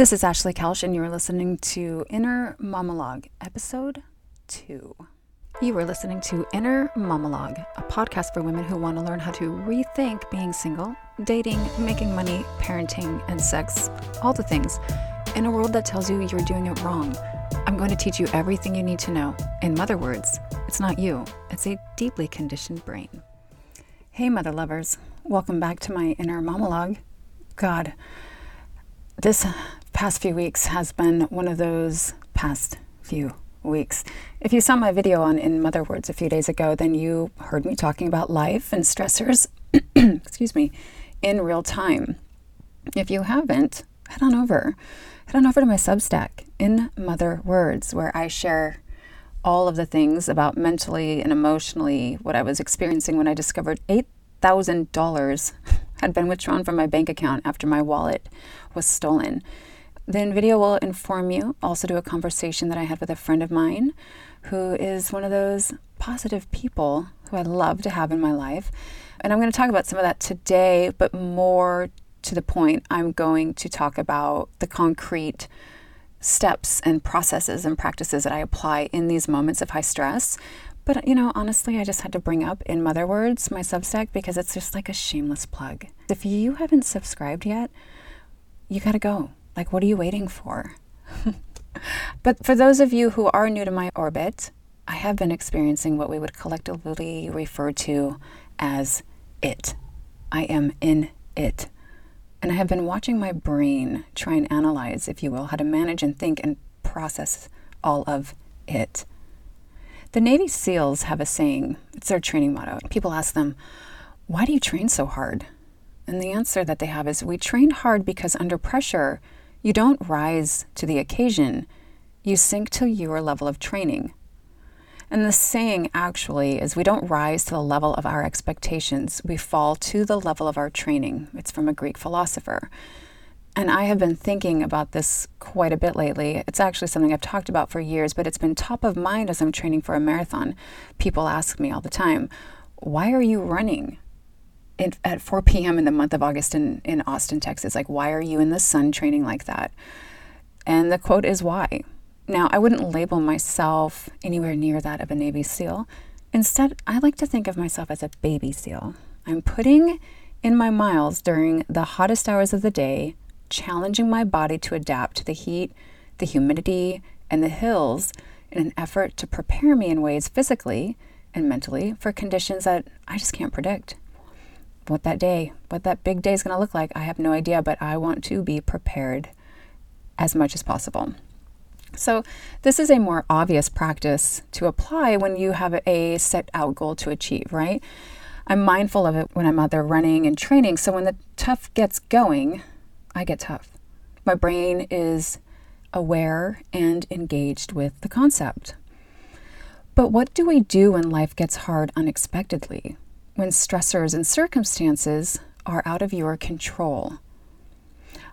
This is Ashley Kelsch, and you're listening to Inner Monologue, Episode 2. You are listening to Inner Monologue, a podcast for women who want to learn how to rethink being single, dating, making money, parenting, and sex, all the things, in a world that tells you you're doing it wrong. I'm going to teach you everything you need to know. In mother words, it's not you, it's a deeply conditioned brain. Hey, mother lovers, welcome back to my Inner Monologue. God, this past few weeks has been one of those past few weeks. If you saw my video on In Mother Words a few days ago, then you heard me talking about life and stressors, excuse me, in real time. If you haven't, head on over. Head on over to my Substack, In Mother Words, where I share all of the things about mentally and emotionally what I was experiencing when I discovered $8,000 had been withdrawn from my bank account after my wallet was stolen. Then video will inform you. Also, do a conversation that I had with a friend of mine who is one of those positive people who I love to have in my life. And I'm going to talk about some of that today, but more to the point, I'm going to talk about the concrete steps and processes and practices that I apply in these moments of high stress. But, you know, honestly, I just had to bring up in Mother Words my Substack because it's just like a shameless plug. If you haven't subscribed yet, you got to go. Like, what are you waiting for? but for those of you who are new to my orbit, I have been experiencing what we would collectively refer to as it. I am in it. And I have been watching my brain try and analyze, if you will, how to manage and think and process all of it. The Navy SEALs have a saying, it's their training motto. People ask them, Why do you train so hard? And the answer that they have is, We train hard because under pressure, you don't rise to the occasion, you sink to your level of training. And the saying actually is we don't rise to the level of our expectations, we fall to the level of our training. It's from a Greek philosopher. And I have been thinking about this quite a bit lately. It's actually something I've talked about for years, but it's been top of mind as I'm training for a marathon. People ask me all the time, why are you running? At 4 p.m. in the month of August in, in Austin, Texas. Like, why are you in the sun training like that? And the quote is why. Now, I wouldn't label myself anywhere near that of a Navy SEAL. Instead, I like to think of myself as a baby SEAL. I'm putting in my miles during the hottest hours of the day, challenging my body to adapt to the heat, the humidity, and the hills in an effort to prepare me in ways physically and mentally for conditions that I just can't predict what that day, what that big day is going to look like, I have no idea, but I want to be prepared as much as possible. So, this is a more obvious practice to apply when you have a set out goal to achieve, right? I'm mindful of it when I'm out there running and training. So, when the tough gets going, I get tough. My brain is aware and engaged with the concept. But what do we do when life gets hard unexpectedly? When stressors and circumstances are out of your control.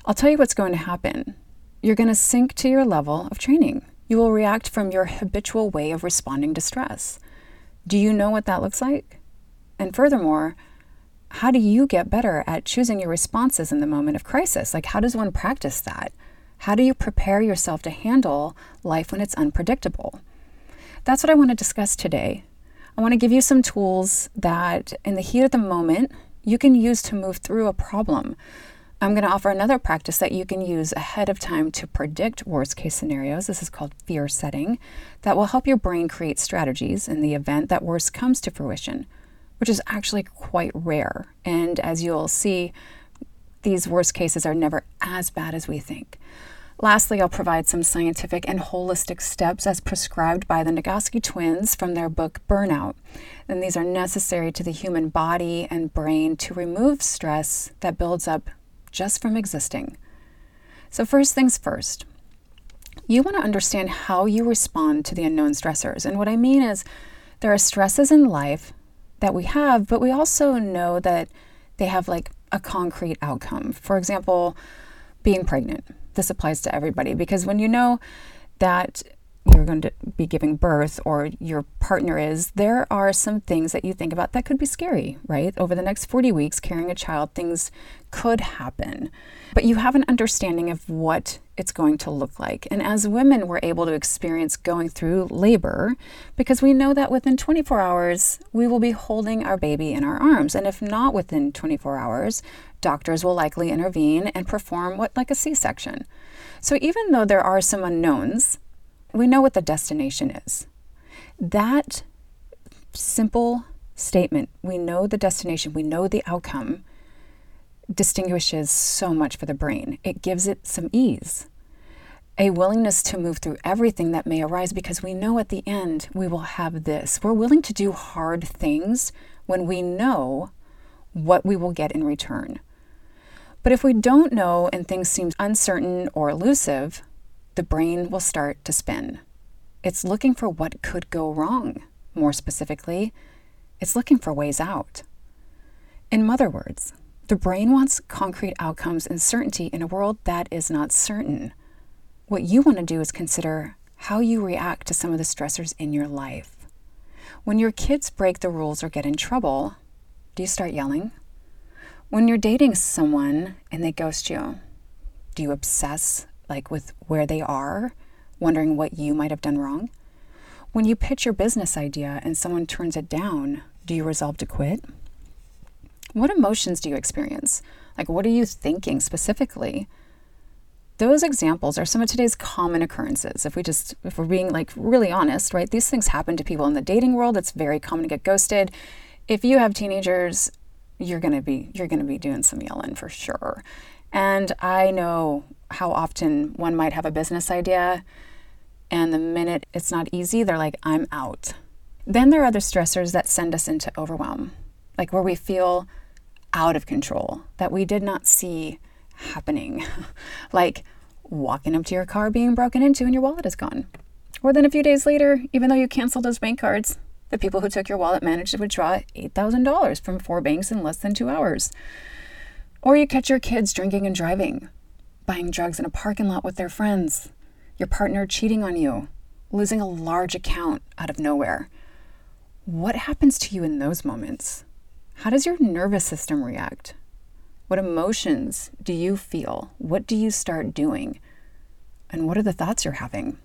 I'll tell you what's going to happen. You're going to sink to your level of training. You will react from your habitual way of responding to stress. Do you know what that looks like? And furthermore, how do you get better at choosing your responses in the moment of crisis? Like, how does one practice that? How do you prepare yourself to handle life when it's unpredictable? That's what I want to discuss today I want to give you some tools that, in the heat of the moment, you can use to move through a problem. I'm going to offer another practice that you can use ahead of time to predict worst case scenarios. This is called fear setting, that will help your brain create strategies in the event that worst comes to fruition, which is actually quite rare. And as you'll see, these worst cases are never as bad as we think. Lastly, I'll provide some scientific and holistic steps as prescribed by the Nagoski twins from their book Burnout. And these are necessary to the human body and brain to remove stress that builds up just from existing. So, first things first, you want to understand how you respond to the unknown stressors. And what I mean is, there are stresses in life that we have, but we also know that they have like a concrete outcome. For example, being pregnant this applies to everybody because when you know that you're going to be giving birth or your partner is, there are some things that you think about that could be scary, right? Over the next 40 weeks, carrying a child, things could happen. But you have an understanding of what it's going to look like. And as women, we're able to experience going through labor because we know that within 24 hours, we will be holding our baby in our arms. And if not within 24 hours, doctors will likely intervene and perform what like a C section. So even though there are some unknowns, we know what the destination is. That simple statement, we know the destination, we know the outcome, distinguishes so much for the brain. It gives it some ease, a willingness to move through everything that may arise because we know at the end we will have this. We're willing to do hard things when we know what we will get in return. But if we don't know and things seem uncertain or elusive, the brain will start to spin. It's looking for what could go wrong. More specifically, it's looking for ways out. In other words, the brain wants concrete outcomes and certainty in a world that is not certain. What you want to do is consider how you react to some of the stressors in your life. When your kids break the rules or get in trouble, do you start yelling? When you're dating someone and they ghost you, do you obsess like with where they are, wondering what you might have done wrong? When you pitch your business idea and someone turns it down, do you resolve to quit? What emotions do you experience? Like, what are you thinking specifically? Those examples are some of today's common occurrences. If we just, if we're being like really honest, right? These things happen to people in the dating world. It's very common to get ghosted. If you have teenagers, you're gonna be you're gonna be doing some yelling for sure. And I know how often one might have a business idea, and the minute it's not easy, they're like, I'm out. Then there are other stressors that send us into overwhelm, like where we feel out of control that we did not see happening, like walking up to your car being broken into and your wallet is gone. Or then a few days later, even though you canceled those bank cards, the people who took your wallet managed to withdraw $8,000 from four banks in less than two hours. Or you catch your kids drinking and driving, buying drugs in a parking lot with their friends, your partner cheating on you, losing a large account out of nowhere. What happens to you in those moments? How does your nervous system react? What emotions do you feel? What do you start doing? And what are the thoughts you're having?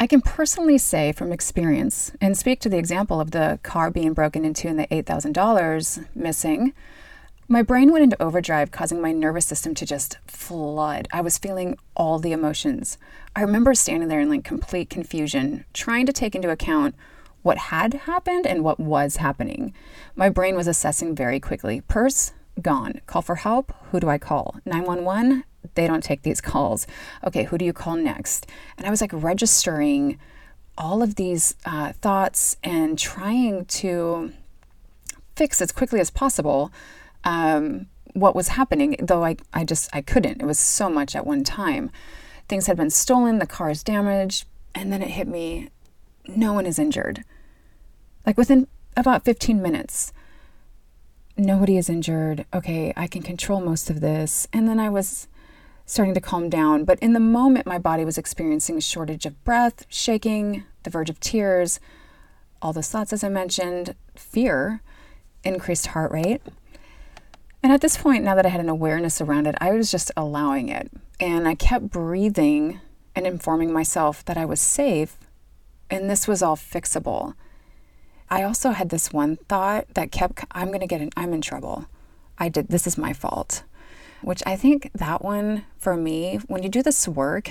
I can personally say from experience and speak to the example of the car being broken into and the $8,000 missing. My brain went into overdrive, causing my nervous system to just flood. I was feeling all the emotions. I remember standing there in like complete confusion, trying to take into account what had happened and what was happening. My brain was assessing very quickly. Purse, gone. Call for help, who do I call? 911, they don't take these calls. Okay, who do you call next? And I was like registering all of these uh, thoughts and trying to fix as quickly as possible um, what was happening, though I, I just, I couldn't. It was so much at one time. Things had been stolen, the car is damaged, and then it hit me no one is injured. Like within about 15 minutes, nobody is injured. Okay, I can control most of this. And then I was starting to calm down. But in the moment, my body was experiencing a shortage of breath, shaking, the verge of tears, all those thoughts, as I mentioned, fear, increased heart rate. And at this point, now that I had an awareness around it, I was just allowing it. And I kept breathing and informing myself that I was safe and this was all fixable. I also had this one thought that kept I'm going to get in I'm in trouble. I did this is my fault. Which I think that one for me when you do this work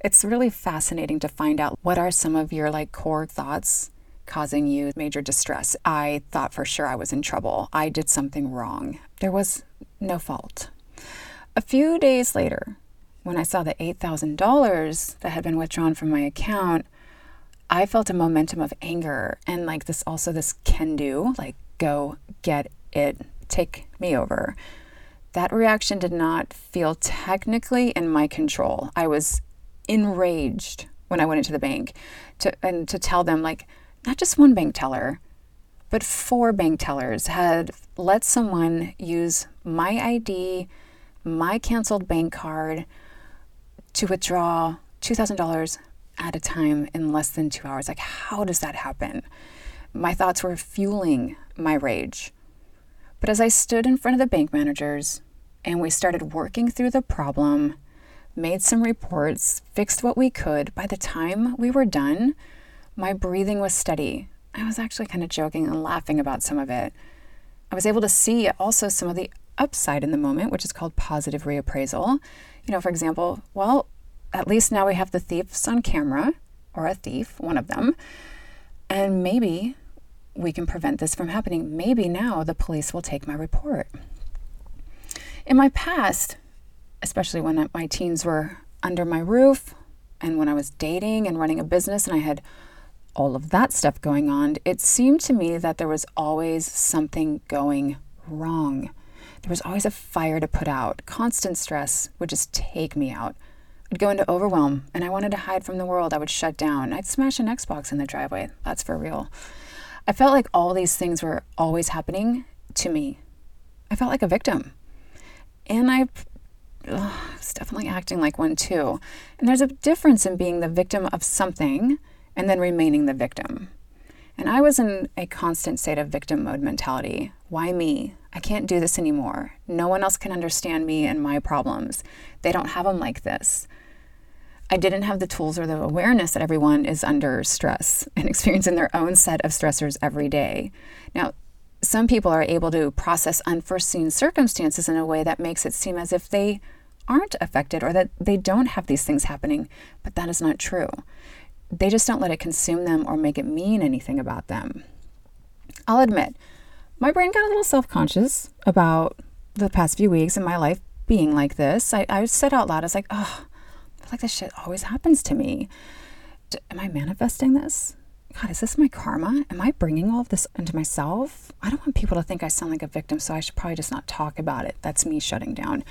it's really fascinating to find out what are some of your like core thoughts causing you major distress. I thought for sure I was in trouble. I did something wrong. There was no fault. A few days later, when I saw the $8,000 that had been withdrawn from my account, I felt a momentum of anger and like this also this can do, like go get it, take me over. That reaction did not feel technically in my control. I was enraged when I went into the bank to and to tell them like not just one bank teller, but four bank tellers had let someone use my ID, my canceled bank card to withdraw $2,000 at a time in less than two hours. Like, how does that happen? My thoughts were fueling my rage. But as I stood in front of the bank managers and we started working through the problem, made some reports, fixed what we could. By the time we were done, my breathing was steady. I was actually kind of joking and laughing about some of it. I was able to see also some of the upside in the moment, which is called positive reappraisal. You know, for example, well, at least now we have the thieves on camera, or a thief, one of them, and maybe we can prevent this from happening. Maybe now the police will take my report. In my past, especially when my teens were under my roof and when I was dating and running a business and I had all of that stuff going on, it seemed to me that there was always something going wrong. There was always a fire to put out. Constant stress would just take me out. I'd go into overwhelm and I wanted to hide from the world. I would shut down. I'd smash an Xbox in the driveway. That's for real. I felt like all these things were always happening to me. I felt like a victim. And I was definitely acting like one too. And there's a difference in being the victim of something and then remaining the victim. And I was in a constant state of victim mode mentality. Why me? I can't do this anymore. No one else can understand me and my problems. They don't have them like this. I didn't have the tools or the awareness that everyone is under stress and experiencing their own set of stressors every day. Now, some people are able to process unforeseen circumstances in a way that makes it seem as if they aren't affected or that they don't have these things happening, but that is not true. They just don't let it consume them or make it mean anything about them. I'll admit, my brain got a little self conscious about the past few weeks in my life being like this. I, I said out loud, I was like, oh, like this shit always happens to me. Am I manifesting this? God, is this my karma? Am I bringing all of this into myself? I don't want people to think I sound like a victim, so I should probably just not talk about it. That's me shutting down.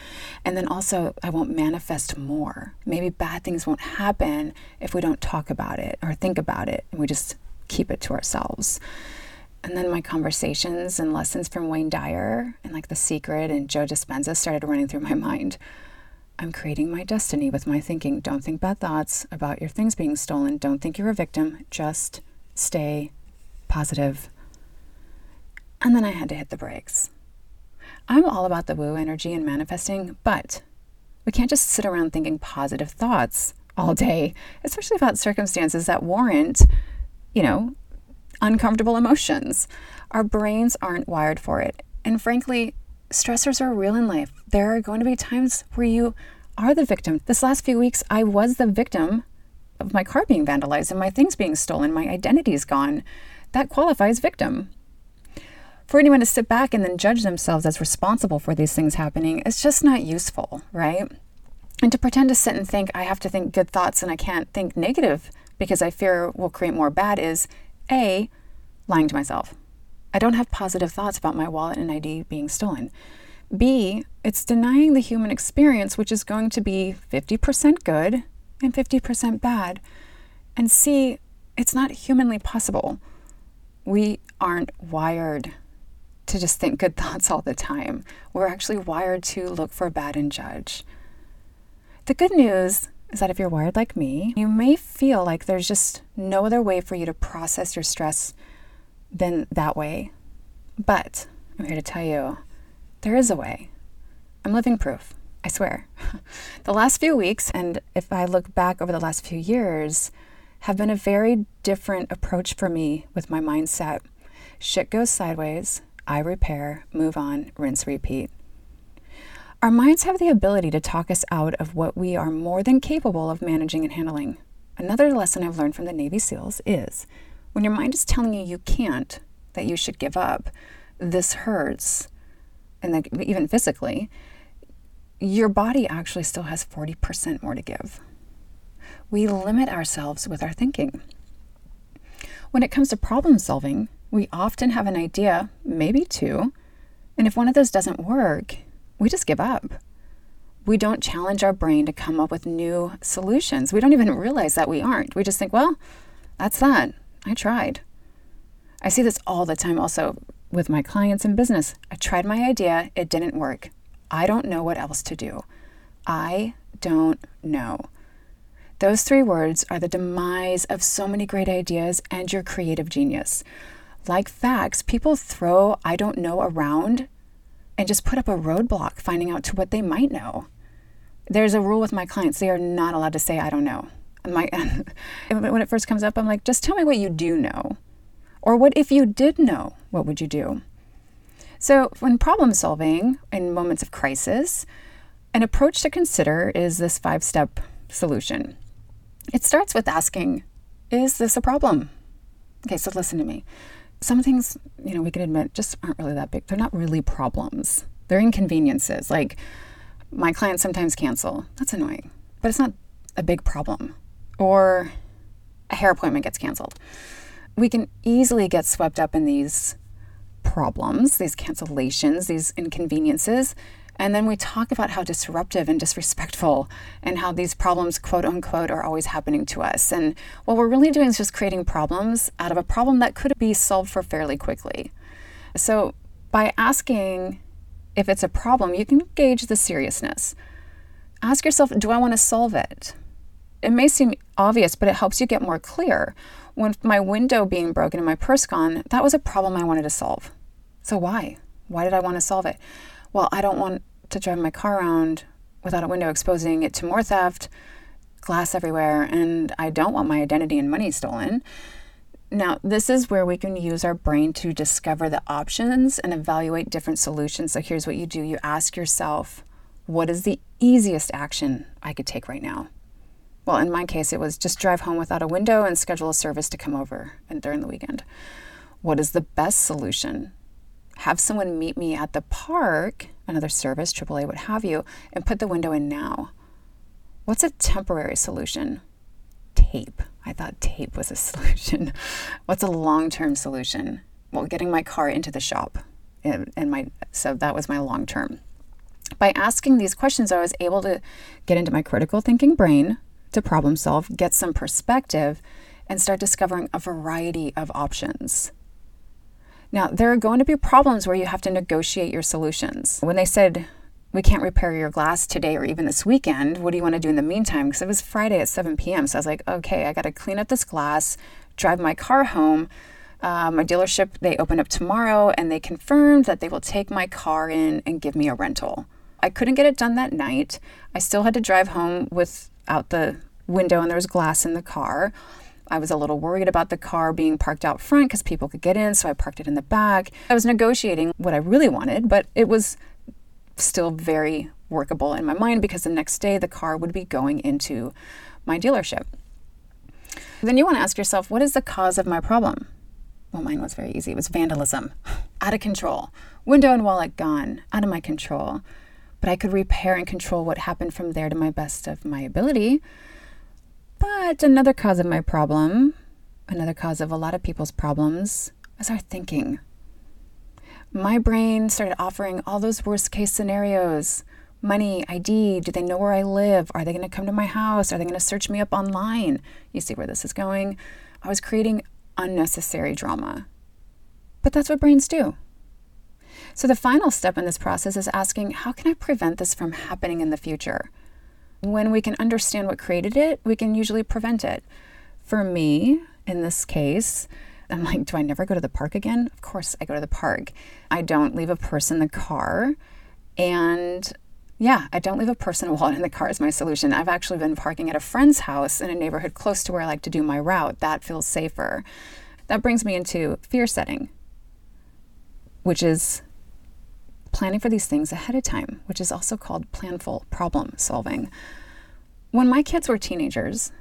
And then also, I won't manifest more. Maybe bad things won't happen if we don't talk about it or think about it and we just keep it to ourselves. And then my conversations and lessons from Wayne Dyer and like The Secret and Joe Dispenza started running through my mind. I'm creating my destiny with my thinking. Don't think bad thoughts about your things being stolen. Don't think you're a victim. Just stay positive. And then I had to hit the brakes. I'm all about the woo energy and manifesting, but we can't just sit around thinking positive thoughts all day, especially about circumstances that warrant, you know, uncomfortable emotions. Our brains aren't wired for it. And frankly, stressors are real in life. There are going to be times where you are the victim. This last few weeks, I was the victim of my car being vandalized and my things being stolen, my identity is gone. That qualifies victim. For anyone to sit back and then judge themselves as responsible for these things happening is just not useful, right? And to pretend to sit and think I have to think good thoughts and I can't think negative because I fear will create more bad is a, lying to myself. I don't have positive thoughts about my wallet and ID being stolen. B, it's denying the human experience, which is going to be 50% good and 50% bad. And C, it's not humanly possible. We aren't wired to just think good thoughts all the time. We're actually wired to look for bad and judge. The good news is that if you're wired like me, you may feel like there's just no other way for you to process your stress than that way. But I'm here to tell you there is a way. I'm living proof, I swear. the last few weeks, and if I look back over the last few years, have been a very different approach for me with my mindset. Shit goes sideways, I repair, move on, rinse, repeat. Our minds have the ability to talk us out of what we are more than capable of managing and handling. Another lesson I've learned from the Navy SEALs is when your mind is telling you you can't, that you should give up, this hurts, and even physically, your body actually still has 40% more to give. We limit ourselves with our thinking. When it comes to problem solving, we often have an idea, maybe two, and if one of those doesn't work, we just give up. We don't challenge our brain to come up with new solutions. We don't even realize that we aren't. We just think, well, that's that. I tried. I see this all the time also with my clients in business. I tried my idea, it didn't work. I don't know what else to do. I don't know. Those three words are the demise of so many great ideas and your creative genius. Like facts, people throw I don't know around and just put up a roadblock finding out to what they might know. There's a rule with my clients, they are not allowed to say, I don't know. My, when it first comes up, I'm like, just tell me what you do know. Or what if you did know, what would you do? So, when problem solving in moments of crisis, an approach to consider is this five step solution. It starts with asking, Is this a problem? Okay, so listen to me. Some things, you know, we can admit just aren't really that big. They're not really problems, they're inconveniences. Like my clients sometimes cancel. That's annoying, but it's not a big problem. Or a hair appointment gets canceled. We can easily get swept up in these problems, these cancellations, these inconveniences, and then we talk about how disruptive and disrespectful and how these problems, quote unquote, are always happening to us. And what we're really doing is just creating problems out of a problem that could be solved for fairly quickly. So by asking if it's a problem, you can gauge the seriousness. Ask yourself, do I want to solve it? It may seem obvious, but it helps you get more clear. When my window being broken and my purse gone, that was a problem I wanted to solve. So why? Why did I want to solve it? well, I don't want to drive my car around without a window exposing it to more theft, glass everywhere, and I don't want my identity and money stolen. Now, this is where we can use our brain to discover the options and evaluate different solutions. So, here's what you do you ask yourself, what is the easiest action I could take right now? Well, in my case, it was just drive home without a window and schedule a service to come over and during the weekend. What is the best solution? have someone meet me at the park, another service, AAA, what have you, and put the window in now. What's a temporary solution? Tape. I thought tape was a solution. What's a long term solution? Well, getting my car into the shop. And, my so that was my long term. By asking these questions, I was able to get into my critical thinking brain to problem solve, get some perspective, and start discovering a variety of options. Now, there are going to be problems where you have to negotiate your solutions. When they said, we can't repair your glass today or even this weekend, what do you want to do in the meantime? Because it was Friday at 7 p.m. So I was like, okay, I got to clean up this glass, drive my car home. Uh, my dealership, they open up tomorrow and they confirmed that they will take my car in and give me a rental. I couldn't get it done that night. I still had to drive home without the window and there was glass in the car. I was a little worried about the car being parked out front because people could get in, so I parked it in the back. I was negotiating what I really wanted, but it was still very workable in my mind because the next day the car would be going into my dealership. Then you want to ask yourself, what is the cause of my problem? Well, mine was very easy. It was vandalism, out of control. Window and wallet gone, out of my control. But I could repair and control what happened from there to my best of my ability. But another cause of my problem, another cause of a lot of people's problems, was our thinking. My brain started offering all those worst case scenarios money, ID, do they know where I live? Are they going to come to my house? Are they going to search me up online? You see where this is going? I was creating unnecessary drama. But that's what brains do. So the final step in this process is asking how can I prevent this from happening in the future? When we can understand what created it, we can usually prevent it. For me, in this case, I'm like, do I never go to the park again? Of course, I go to the park. I don't leave a purse in the car. And yeah, I don't leave a person wallet in the car is my solution. I've actually been parking at a friend's house in a neighborhood close to where I like to do my route. That feels safer. That brings me into fear setting, which is planning for these things ahead of time, which is also called planful problem solving. When my kids were teenagers,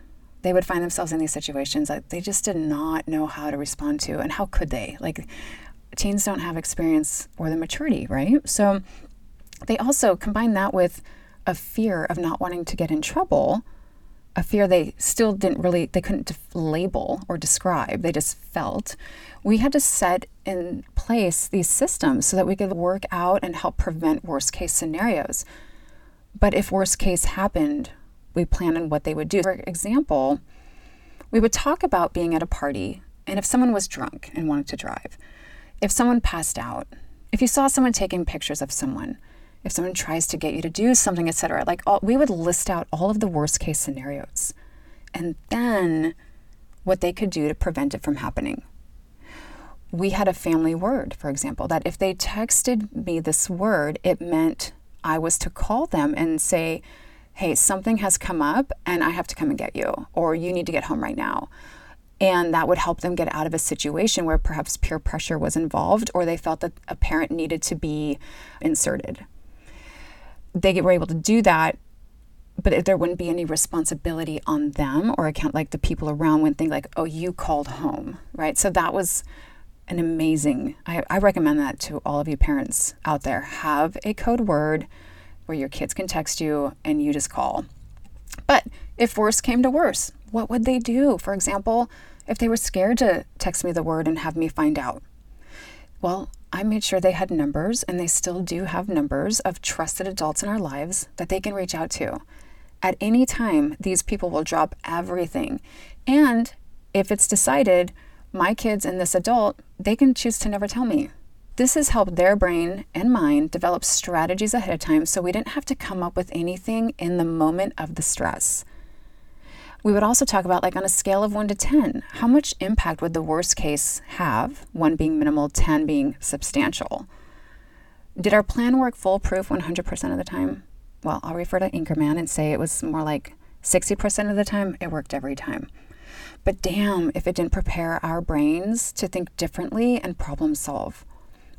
they would find themselves in these situations that they just did not know how to respond to. And how could they? Like, teens don't have experience or the maturity, right? So they also combine that with a fear of not wanting to get in trouble a fear they still didn't really they couldn't def- label or describe they just felt we had to set in place these systems so that we could work out and help prevent worst case scenarios but if worst case happened we planned on what they would do for example we would talk about being at a party and if someone was drunk and wanted to drive if someone passed out if you saw someone taking pictures of someone if someone tries to get you to do something, etc. Like all, we would list out all of the worst case scenarios and then what they could do to prevent it from happening. We had a family word, for example, that if they texted me this word, it meant I was to call them and say, hey, something has come up and I have to come and get you, or you need to get home right now. And that would help them get out of a situation where perhaps peer pressure was involved or they felt that a parent needed to be inserted. They were able to do that, but there wouldn't be any responsibility on them or account like the people around when think like, oh, you called home, right? So that was an amazing, I, I recommend that to all of you parents out there. Have a code word where your kids can text you and you just call. But if worse came to worse, what would they do? For example, if they were scared to text me the word and have me find out. Well, I made sure they had numbers, and they still do have numbers of trusted adults in our lives that they can reach out to. At any time, these people will drop everything. And if it's decided, my kids and this adult, they can choose to never tell me. This has helped their brain and mind develop strategies ahead of time so we didn't have to come up with anything in the moment of the stress. We would also talk about, like, on a scale of 1 to 10, how much impact would the worst case have, 1 being minimal, 10 being substantial? Did our plan work foolproof 100% of the time? Well, I'll refer to Anchorman and say it was more like 60% of the time, it worked every time. But damn, if it didn't prepare our brains to think differently and problem solve.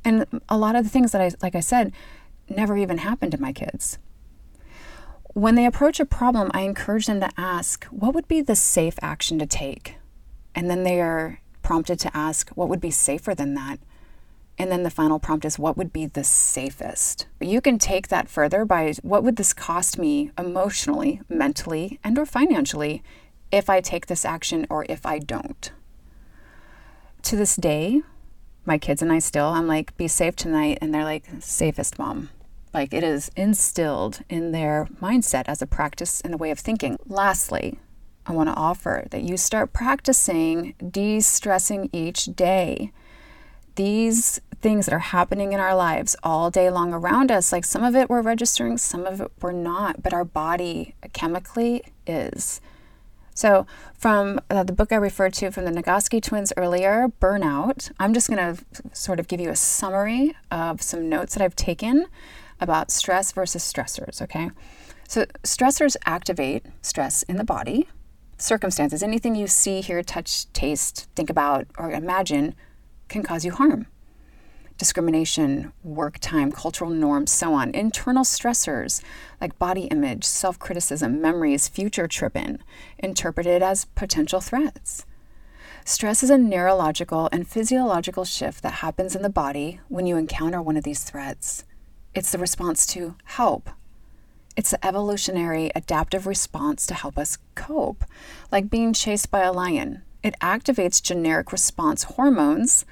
And a lot of the things that I, like I said, never even happened to my kids. When they approach a problem, I encourage them to ask, what would be the safe action to take? And then they are prompted to ask, what would be safer than that? And then the final prompt is, what would be the safest? You can take that further by what would this cost me emotionally, mentally, and or financially if I take this action or if I don't? To this day, my kids and I still, I'm like, be safe tonight. And they're like, safest mom. Like it is instilled in their mindset as a practice and a way of thinking. Lastly, I want to offer that you start practicing de stressing each day. These things that are happening in our lives all day long around us, like some of it we're registering, some of it we're not, but our body chemically is. So, from uh, the book I referred to from the Nagoski twins earlier, Burnout, I'm just going to sort of give you a summary of some notes that I've taken about stress versus stressors, okay? So, stressors activate stress in the body. Circumstances, anything you see, hear, touch, taste, think about, or imagine can cause you harm discrimination, work time, cultural norms, so on. Internal stressors like body image, self criticism, memories, future tripping, interpreted as potential threats. Stress is a neurological and physiological shift that happens in the body when you encounter one of these threats. It's the response to help. It's the evolutionary adaptive response to help us cope, like being chased by a lion. It activates generic response hormones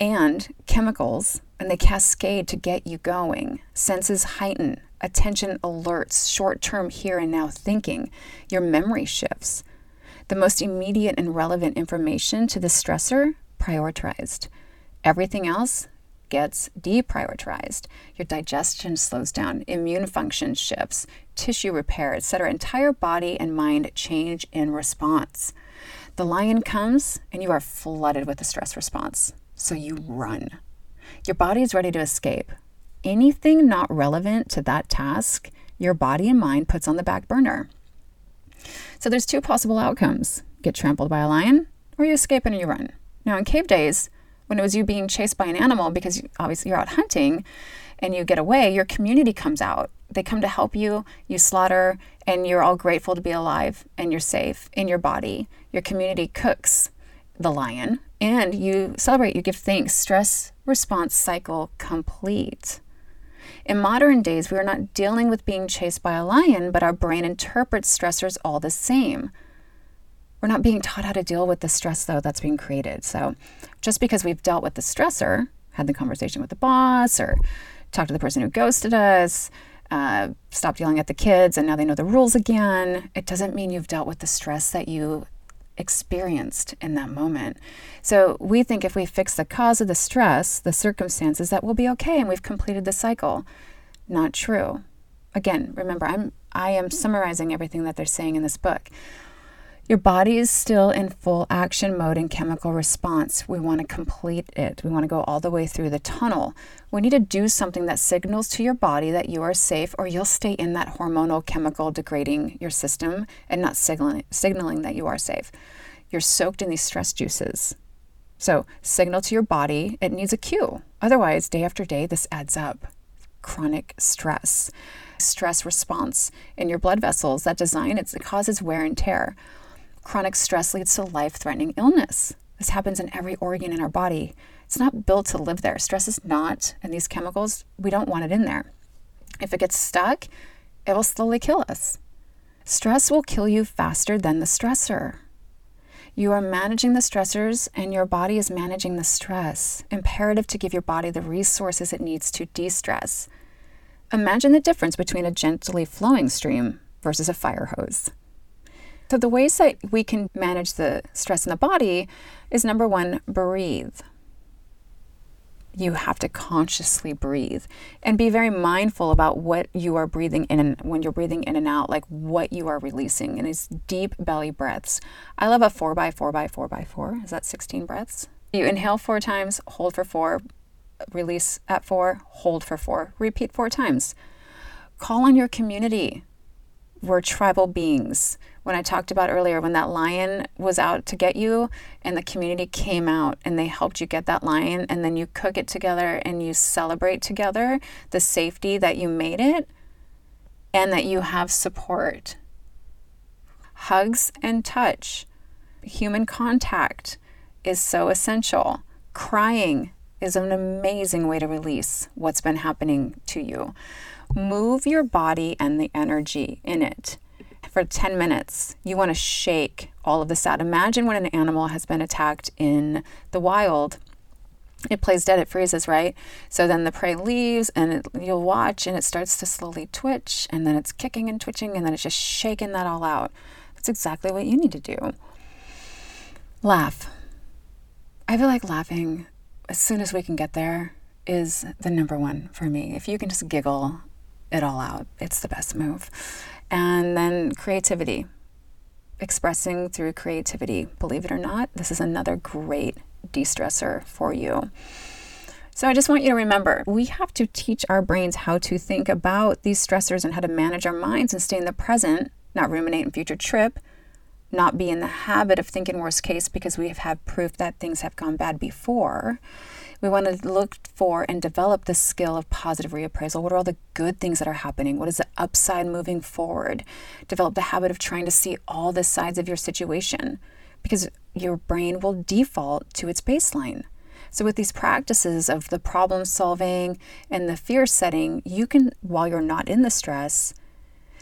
and chemicals, and they cascade to get you going. Senses heighten, attention alerts, short term here and now thinking, your memory shifts. The most immediate and relevant information to the stressor prioritized. Everything else gets deprioritized. Your digestion slows down, immune function shifts, tissue repair, etc. Entire body and mind change in response. The lion comes and you are flooded with a stress response. So you run. Your body is ready to escape. Anything not relevant to that task, your body and mind puts on the back burner. So there's two possible outcomes get trampled by a lion, or you escape and you run. Now, in cave days, when it was you being chased by an animal because you, obviously you're out hunting and you get away, your community comes out. They come to help you, you slaughter, and you're all grateful to be alive and you're safe in your body. Your community cooks the lion and you celebrate, you give thanks. Stress response cycle complete. In modern days, we are not dealing with being chased by a lion, but our brain interprets stressors all the same. We're not being taught how to deal with the stress, though, that's being created. So just because we've dealt with the stressor, had the conversation with the boss, or talked to the person who ghosted us, uh, stopped yelling at the kids, and now they know the rules again, it doesn't mean you've dealt with the stress that you experienced in that moment. So we think if we fix the cause of the stress, the circumstances, that we'll be okay and we've completed the cycle. Not true. Again, remember, I'm I am summarizing everything that they're saying in this book. Your body is still in full action mode and chemical response. We want to complete it. We want to go all the way through the tunnel. We need to do something that signals to your body that you are safe, or you'll stay in that hormonal chemical degrading your system and not signaling, signaling that you are safe. You're soaked in these stress juices. So, signal to your body, it needs a cue. Otherwise, day after day, this adds up. Chronic stress, stress response in your blood vessels, that design, it causes wear and tear. Chronic stress leads to life threatening illness. This happens in every organ in our body. It's not built to live there. Stress is not, and these chemicals, we don't want it in there. If it gets stuck, it will slowly kill us. Stress will kill you faster than the stressor. You are managing the stressors, and your body is managing the stress. Imperative to give your body the resources it needs to de stress. Imagine the difference between a gently flowing stream versus a fire hose. So, the ways that we can manage the stress in the body is number one, breathe. You have to consciously breathe and be very mindful about what you are breathing in and when you're breathing in and out, like what you are releasing And it's deep belly breaths. I love a four by four by four by four. Is that 16 breaths? You inhale four times, hold for four, release at four, hold for four, repeat four times. Call on your community. We're tribal beings when I talked about earlier, when that lion was out to get you and the community came out and they helped you get that lion, and then you cook it together and you celebrate together the safety that you made it and that you have support. Hugs and touch, human contact is so essential. Crying is an amazing way to release what's been happening to you. Move your body and the energy in it for 10 minutes. You want to shake all of this out. Imagine when an animal has been attacked in the wild. It plays dead, it freezes, right? So then the prey leaves and it, you'll watch and it starts to slowly twitch and then it's kicking and twitching and then it's just shaking that all out. That's exactly what you need to do. Laugh. I feel like laughing as soon as we can get there is the number one for me. If you can just giggle it all out, it's the best move. And then creativity, expressing through creativity. Believe it or not, this is another great de stressor for you. So I just want you to remember we have to teach our brains how to think about these stressors and how to manage our minds and stay in the present, not ruminate in future trip, not be in the habit of thinking worst case because we have had proof that things have gone bad before. We want to look for and develop the skill of positive reappraisal. What are all the good things that are happening? What is the upside moving forward? Develop the habit of trying to see all the sides of your situation because your brain will default to its baseline. So, with these practices of the problem solving and the fear setting, you can, while you're not in the stress,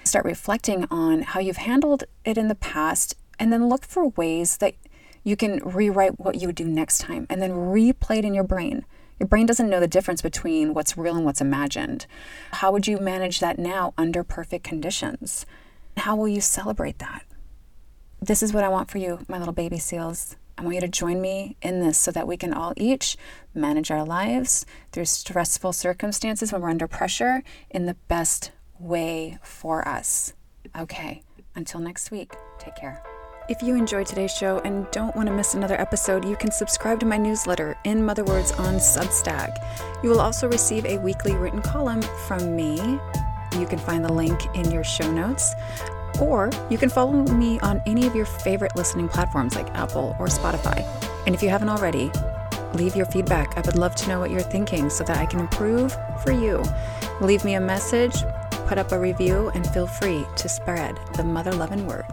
start reflecting on how you've handled it in the past and then look for ways that you can rewrite what you would do next time and then replay it in your brain. Your brain doesn't know the difference between what's real and what's imagined. How would you manage that now under perfect conditions? How will you celebrate that? This is what I want for you, my little baby seals. I want you to join me in this so that we can all each manage our lives through stressful circumstances when we're under pressure in the best way for us. Okay, until next week, take care. If you enjoyed today's show and don't want to miss another episode, you can subscribe to my newsletter, In Mother Words, on Substack. You will also receive a weekly written column from me. You can find the link in your show notes. Or you can follow me on any of your favorite listening platforms like Apple or Spotify. And if you haven't already, leave your feedback. I would love to know what you're thinking so that I can improve for you. Leave me a message, put up a review, and feel free to spread the mother loving word.